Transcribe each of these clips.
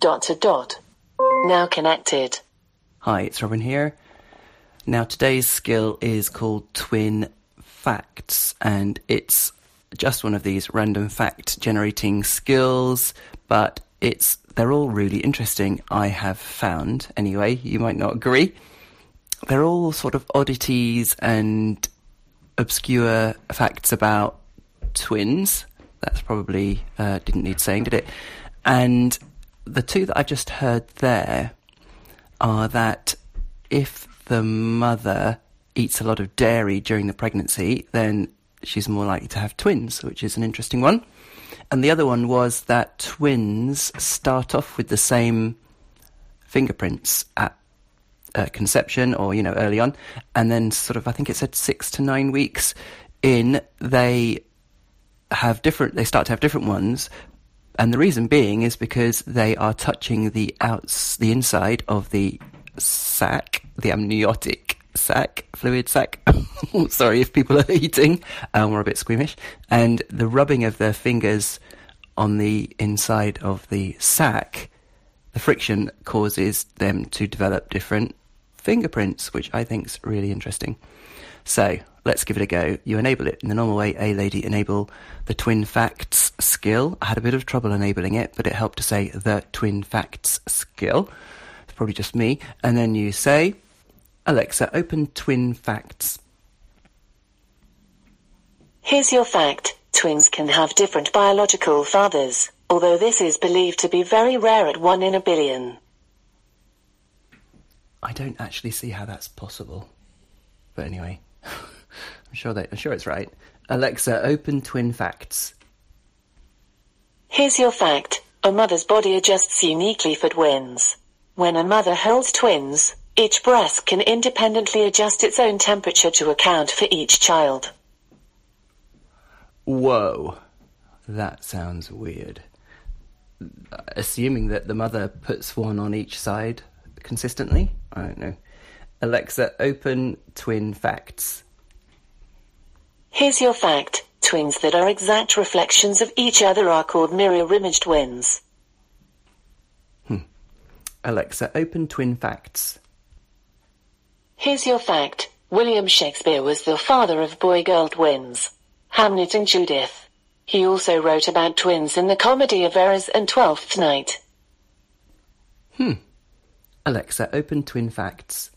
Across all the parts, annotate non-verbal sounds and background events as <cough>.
Dot to dot. Now connected. Hi, it's Robin here. Now, today's skill is called Twin Facts, and it's just one of these random fact generating skills, but it's they're all really interesting. I have found, anyway. You might not agree. They're all sort of oddities and obscure facts about twins. That's probably uh, didn't need saying, did it? And the two that I've just heard there are that if the mother eats a lot of dairy during the pregnancy, then she's more likely to have twins, which is an interesting one. And the other one was that twins start off with the same fingerprints at uh, conception or, you know, early on. And then, sort of, I think it said six to nine weeks in, they have different, they start to have different ones. And the reason being is because they are touching the outs, the inside of the sac, the amniotic sac, fluid sac. <laughs> Sorry if people are <laughs> eating um, or a bit squeamish. And the rubbing of their fingers on the inside of the sac, the friction causes them to develop different fingerprints, which I think is really interesting. So let's give it a go. You enable it in the normal way. A lady enable the twin facts skill. I had a bit of trouble enabling it, but it helped to say the twin facts skill. It's probably just me. And then you say, Alexa, open twin facts. Here's your fact. Twins can have different biological fathers, although this is believed to be very rare at 1 in a billion. I don't actually see how that's possible. But anyway, <laughs> I'm sure that I'm sure it's right. Alexa, open twin facts. Here's your fact. A mother's body adjusts uniquely for twins. When a mother holds twins, each breast can independently adjust its own temperature to account for each child. Whoa, that sounds weird. Assuming that the mother puts one on each side consistently? I don't know. Alexa, open twin facts. Here's your fact. Twins that are exact reflections of each other are called mirror image twins. Hmm. Alexa, open twin facts. Here's your fact. William Shakespeare was the father of boy-girl twins. Hamnet and Judith. He also wrote about twins in the Comedy of Errors and Twelfth Night. Alexa, open twin facts.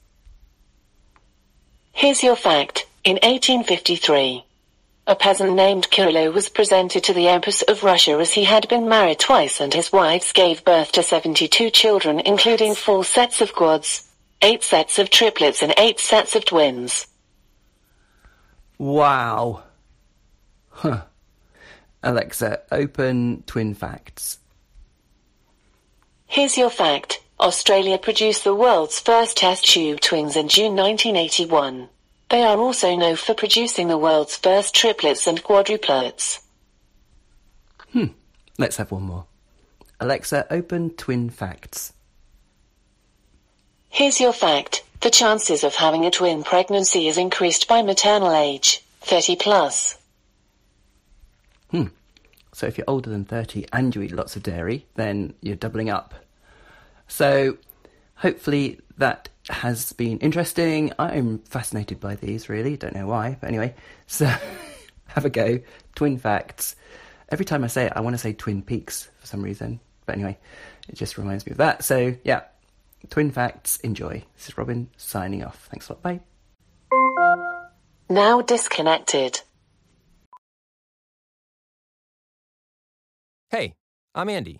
Here's your fact. In 1853, a peasant named Kirilo was presented to the Empress of Russia as he had been married twice and his wives gave birth to 72 children including four sets of quads, eight sets of triplets and eight sets of twins. Wow. Huh. Alexa, open twin facts. Here's your fact. Australia produced the world's first test tube twins in June 1981. They are also known for producing the world's first triplets and quadruplets. Hmm. Let's have one more. Alexa, open twin facts. Here's your fact. The chances of having a twin pregnancy is increased by maternal age, 30 plus. Hmm. So if you're older than 30 and you eat lots of dairy, then you're doubling up. So hopefully that has been interesting. I'm fascinated by these, really. Don't know why, but anyway. <laughs> So have a go. Twin facts. Every time I say it, I want to say Twin Peaks for some reason. But anyway, it just reminds me of that. So yeah, Twin facts. Enjoy. This is Robin signing off. Thanks a lot. Bye. Now disconnected. Hey, I'm Andy.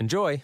Enjoy!